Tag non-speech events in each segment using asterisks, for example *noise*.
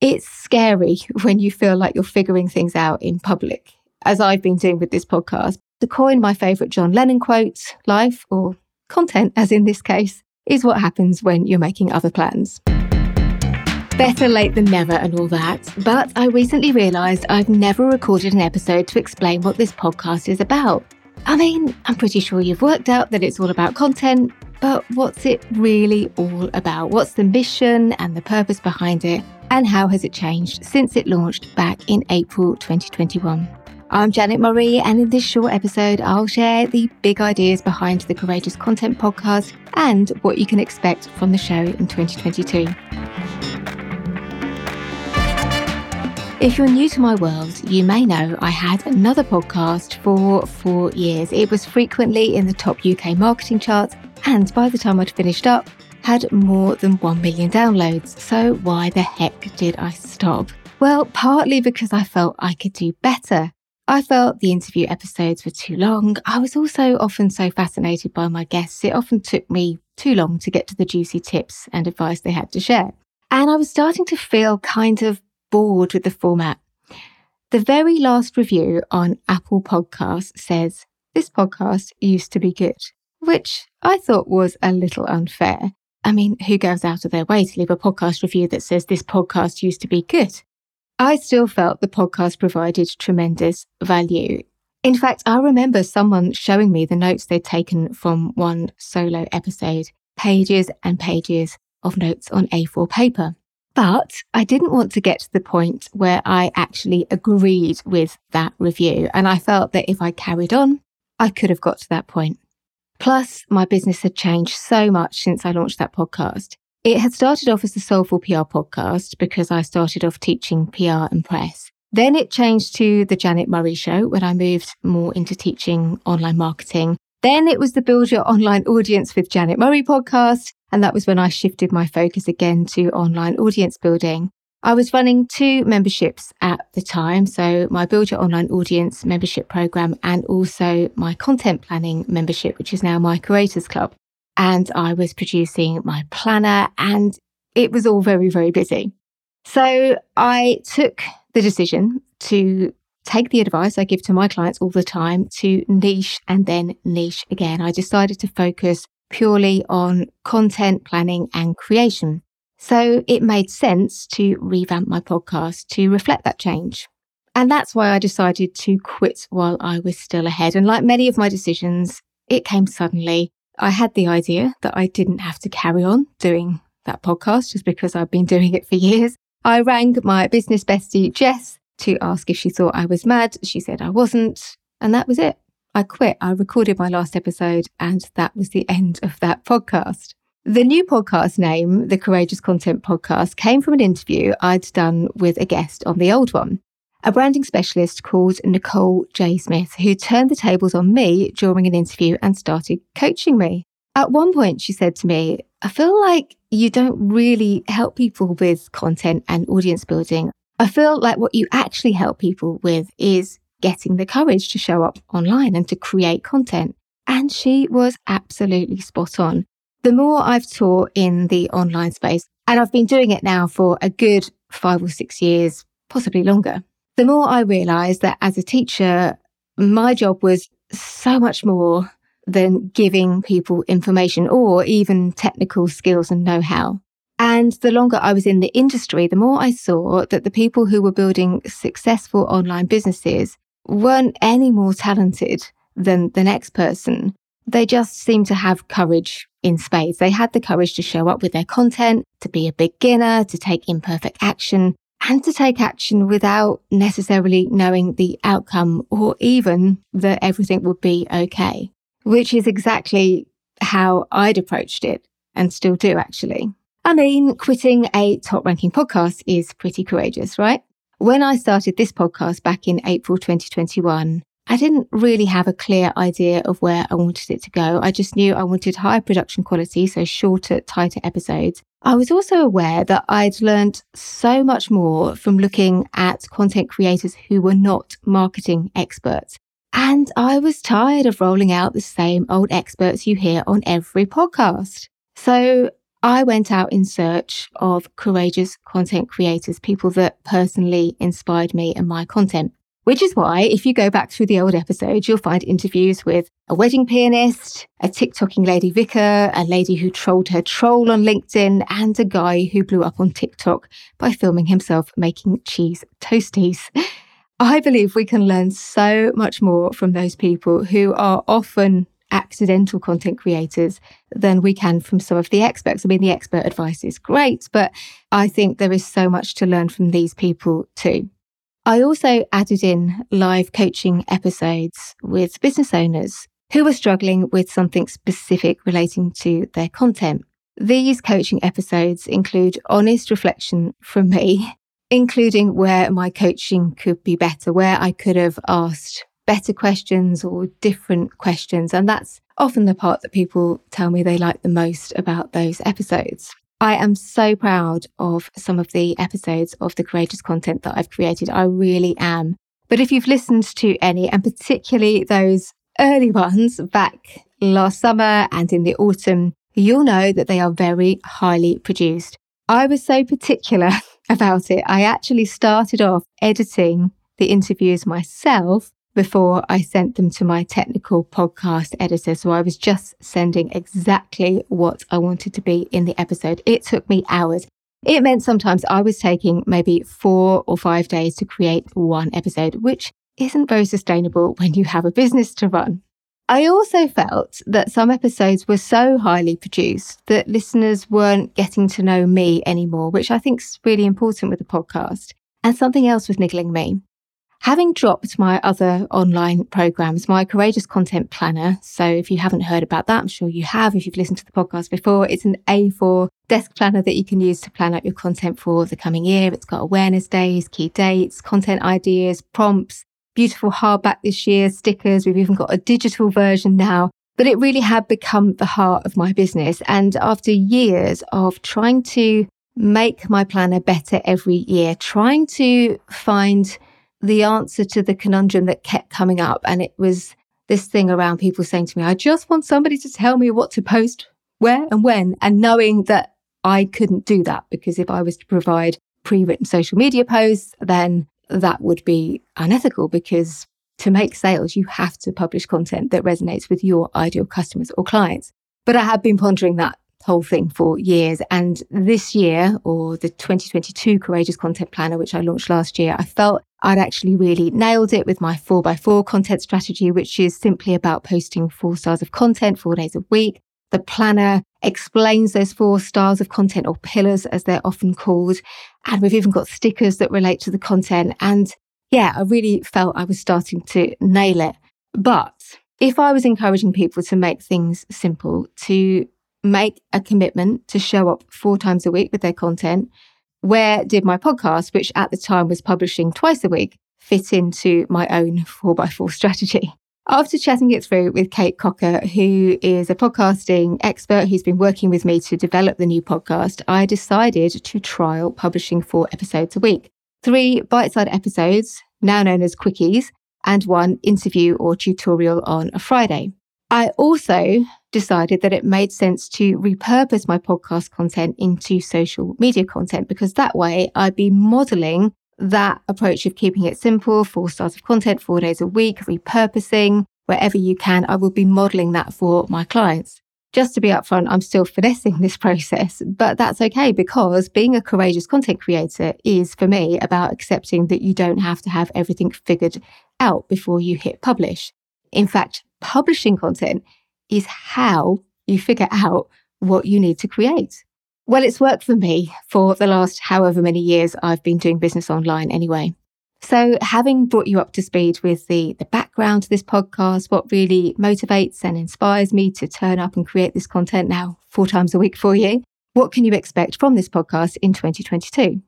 It's scary *laughs* when you feel like you're figuring things out in public, as I've been doing with this podcast. To coin my favourite John Lennon quote, life, or content, as in this case, is what happens when you're making other plans. Better late than never and all that, but I recently realised I've never recorded an episode to explain what this podcast is about. I mean, I'm pretty sure you've worked out that it's all about content, but what's it really all about? What's the mission and the purpose behind it? And how has it changed since it launched back in April 2021? I'm Janet Murray, and in this short episode, I'll share the big ideas behind the Courageous Content podcast and what you can expect from the show in 2022. If you're new to my world, you may know I had another podcast for four years. It was frequently in the top UK marketing charts, and by the time I'd finished up, had more than 1 million downloads. So, why the heck did I stop? Well, partly because I felt I could do better. I felt the interview episodes were too long. I was also often so fascinated by my guests, it often took me too long to get to the juicy tips and advice they had to share. And I was starting to feel kind of bored with the format. The very last review on Apple Podcasts says, This podcast used to be good, which I thought was a little unfair. I mean, who goes out of their way to leave a podcast review that says this podcast used to be good? I still felt the podcast provided tremendous value. In fact, I remember someone showing me the notes they'd taken from one solo episode, pages and pages of notes on A4 paper. But I didn't want to get to the point where I actually agreed with that review. And I felt that if I carried on, I could have got to that point. Plus, my business had changed so much since I launched that podcast. It had started off as the Soulful PR podcast because I started off teaching PR and press. Then it changed to the Janet Murray show when I moved more into teaching online marketing. Then it was the Build Your Online Audience with Janet Murray podcast. And that was when I shifted my focus again to online audience building. I was running two memberships at the time. So my Build Your Online Audience membership program and also my content planning membership, which is now my Creators Club. And I was producing my planner and it was all very, very busy. So I took the decision to take the advice I give to my clients all the time to niche and then niche again. I decided to focus purely on content planning and creation. So it made sense to revamp my podcast to reflect that change. And that's why I decided to quit while I was still ahead. And like many of my decisions, it came suddenly. I had the idea that I didn't have to carry on doing that podcast just because I've been doing it for years. I rang my business bestie, Jess, to ask if she thought I was mad. She said I wasn't. And that was it. I quit. I recorded my last episode, and that was the end of that podcast. The new podcast name, the Courageous Content Podcast, came from an interview I'd done with a guest on the old one, a branding specialist called Nicole J. Smith, who turned the tables on me during an interview and started coaching me. At one point, she said to me, I feel like you don't really help people with content and audience building. I feel like what you actually help people with is getting the courage to show up online and to create content. And she was absolutely spot on. The more I've taught in the online space, and I've been doing it now for a good five or six years, possibly longer, the more I realized that as a teacher, my job was so much more than giving people information or even technical skills and know how. And the longer I was in the industry, the more I saw that the people who were building successful online businesses weren't any more talented than the next person. They just seemed to have courage in spades. They had the courage to show up with their content, to be a beginner, to take imperfect action, and to take action without necessarily knowing the outcome or even that everything would be okay, which is exactly how I'd approached it and still do actually. I mean, quitting a top ranking podcast is pretty courageous, right? When I started this podcast back in April 2021, I didn't really have a clear idea of where I wanted it to go. I just knew I wanted higher production quality, so shorter, tighter episodes. I was also aware that I'd learned so much more from looking at content creators who were not marketing experts. And I was tired of rolling out the same old experts you hear on every podcast. So I went out in search of courageous content creators, people that personally inspired me and my content. Which is why, if you go back through the old episodes, you'll find interviews with a wedding pianist, a TikToking lady vicar, a lady who trolled her troll on LinkedIn, and a guy who blew up on TikTok by filming himself making cheese toasties. *laughs* I believe we can learn so much more from those people who are often accidental content creators than we can from some of the experts. I mean, the expert advice is great, but I think there is so much to learn from these people too. I also added in live coaching episodes with business owners who were struggling with something specific relating to their content. These coaching episodes include honest reflection from me, including where my coaching could be better, where I could have asked better questions or different questions. And that's often the part that people tell me they like the most about those episodes. I am so proud of some of the episodes of the courageous content that I've created. I really am. But if you've listened to any, and particularly those early *laughs* ones back last summer and in the autumn, you'll know that they are very highly produced. I was so particular *laughs* about it. I actually started off editing the interviews myself before I sent them to my technical podcast editor. So I was just sending exactly what I wanted to be in the episode. It took me hours. It meant sometimes I was taking maybe four or five days to create one episode, which isn't very sustainable when you have a business to run. I also felt that some episodes were so highly produced that listeners weren't getting to know me anymore, which I think is really important with a podcast. And something else was niggling me. Having dropped my other online programs, my Courageous Content Planner. So if you haven't heard about that, I'm sure you have. If you've listened to the podcast before, it's an A4 desk planner that you can use to plan out your content for the coming year. It's got awareness days, key dates, content ideas, prompts, beautiful hardback this year, stickers. We've even got a digital version now. But it really had become the heart of my business. And after years of trying to make my planner better every year, trying to find the answer to the conundrum that kept coming up. And it was this thing around people saying to me, I just want somebody to tell me what to post, where and when, and knowing that I couldn't do that because if I was to provide pre written social media posts, then that would be unethical because to make sales, you have to publish content that resonates with your ideal customers or clients. But I have been pondering that whole thing for years. And this year, or the 2022 Courageous Content Planner, which I launched last year, I felt I'd actually really nailed it with my four by four content strategy, which is simply about posting four styles of content four days a week. The planner explains those four styles of content or pillars as they're often called. And we've even got stickers that relate to the content. And yeah, I really felt I was starting to nail it. But if I was encouraging people to make things simple, to make a commitment to show up four times a week with their content, where did my podcast, which at the time was publishing twice a week, fit into my own 4x4 *laughs* strategy? After chatting it through with Kate Cocker, who is a podcasting expert who's been working with me to develop the new podcast, I decided to trial publishing four episodes a week. Three bite sized episodes, now known as quickies, and one interview or tutorial on a Friday. I also decided that it made sense to repurpose my podcast content into social media content because that way I'd be modeling that approach of keeping it simple, four stars of content, four days a week, repurposing wherever you can. I will be modeling that for my clients. Just to be upfront, I'm still finessing this *laughs* process, but that's okay because being a courageous content creator is for me about accepting that you don't have to have everything figured out before you hit publish. In fact, publishing content is how you figure out what you need to create. Well, it's worked for me for the last however many years I've been doing business online anyway. So, having brought you up to speed with the, the background to this podcast, what really motivates and inspires me to turn up and create this content now four times a week for you, what can you expect from this podcast in 2022?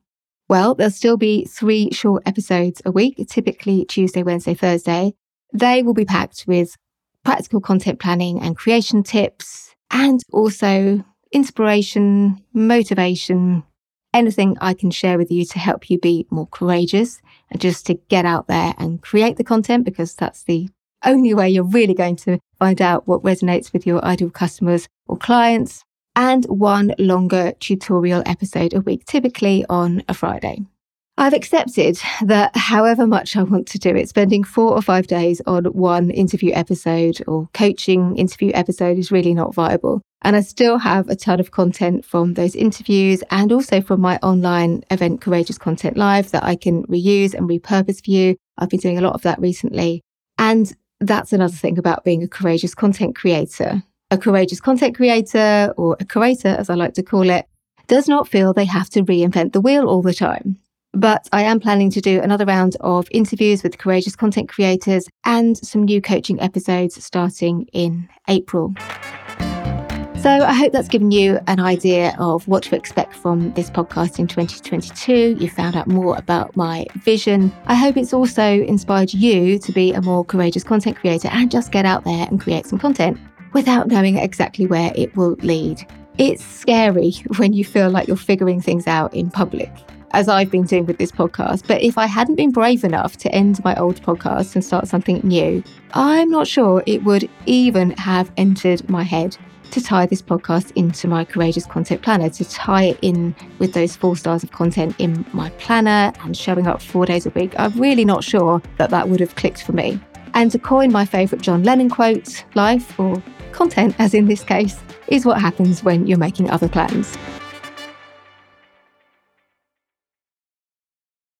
Well, there'll still be three short episodes a week, typically Tuesday, Wednesday, Thursday. They will be packed with practical content planning and creation tips, and also inspiration, motivation, anything I can share with you to help you be more courageous and just to get out there and create the content because that's the only way you're really going to find out what resonates with your ideal customers or clients. and one longer tutorial episode a week, typically on a Friday. I've accepted that however much I want to do it, spending four or five days on one interview episode or coaching interview episode is really not viable. And I still have a ton of content from those interviews and also from my online event, Courageous Content Live, that I can reuse and repurpose for you. I've been doing a lot of that recently. And that's another thing about being a courageous content creator. A courageous content creator, or a creator, as I like to call it, does not feel they have to reinvent the wheel all the time. But I am planning to do another round of interviews with courageous content creators and some new coaching episodes starting in April. So I hope that's given you an idea of what to expect from this podcast in 2022. You found out more about my vision. I hope it's also inspired you to be a more courageous content creator and just get out there and create some content without knowing exactly where it will lead. It's scary *laughs* when you feel like you're figuring things out in public as I've been doing with this podcast. But if I hadn't been brave enough to end my old podcast and start something new, I'm not sure it would even have entered my head to tie this podcast into my courageous content planner, to tie it in with those four stars of content in my planner and showing up four days a week. I'm really not sure that that would have clicked for me. And to coin my favourite John Lennon quote, life or content, as in this case, is what happens when you're making other plans.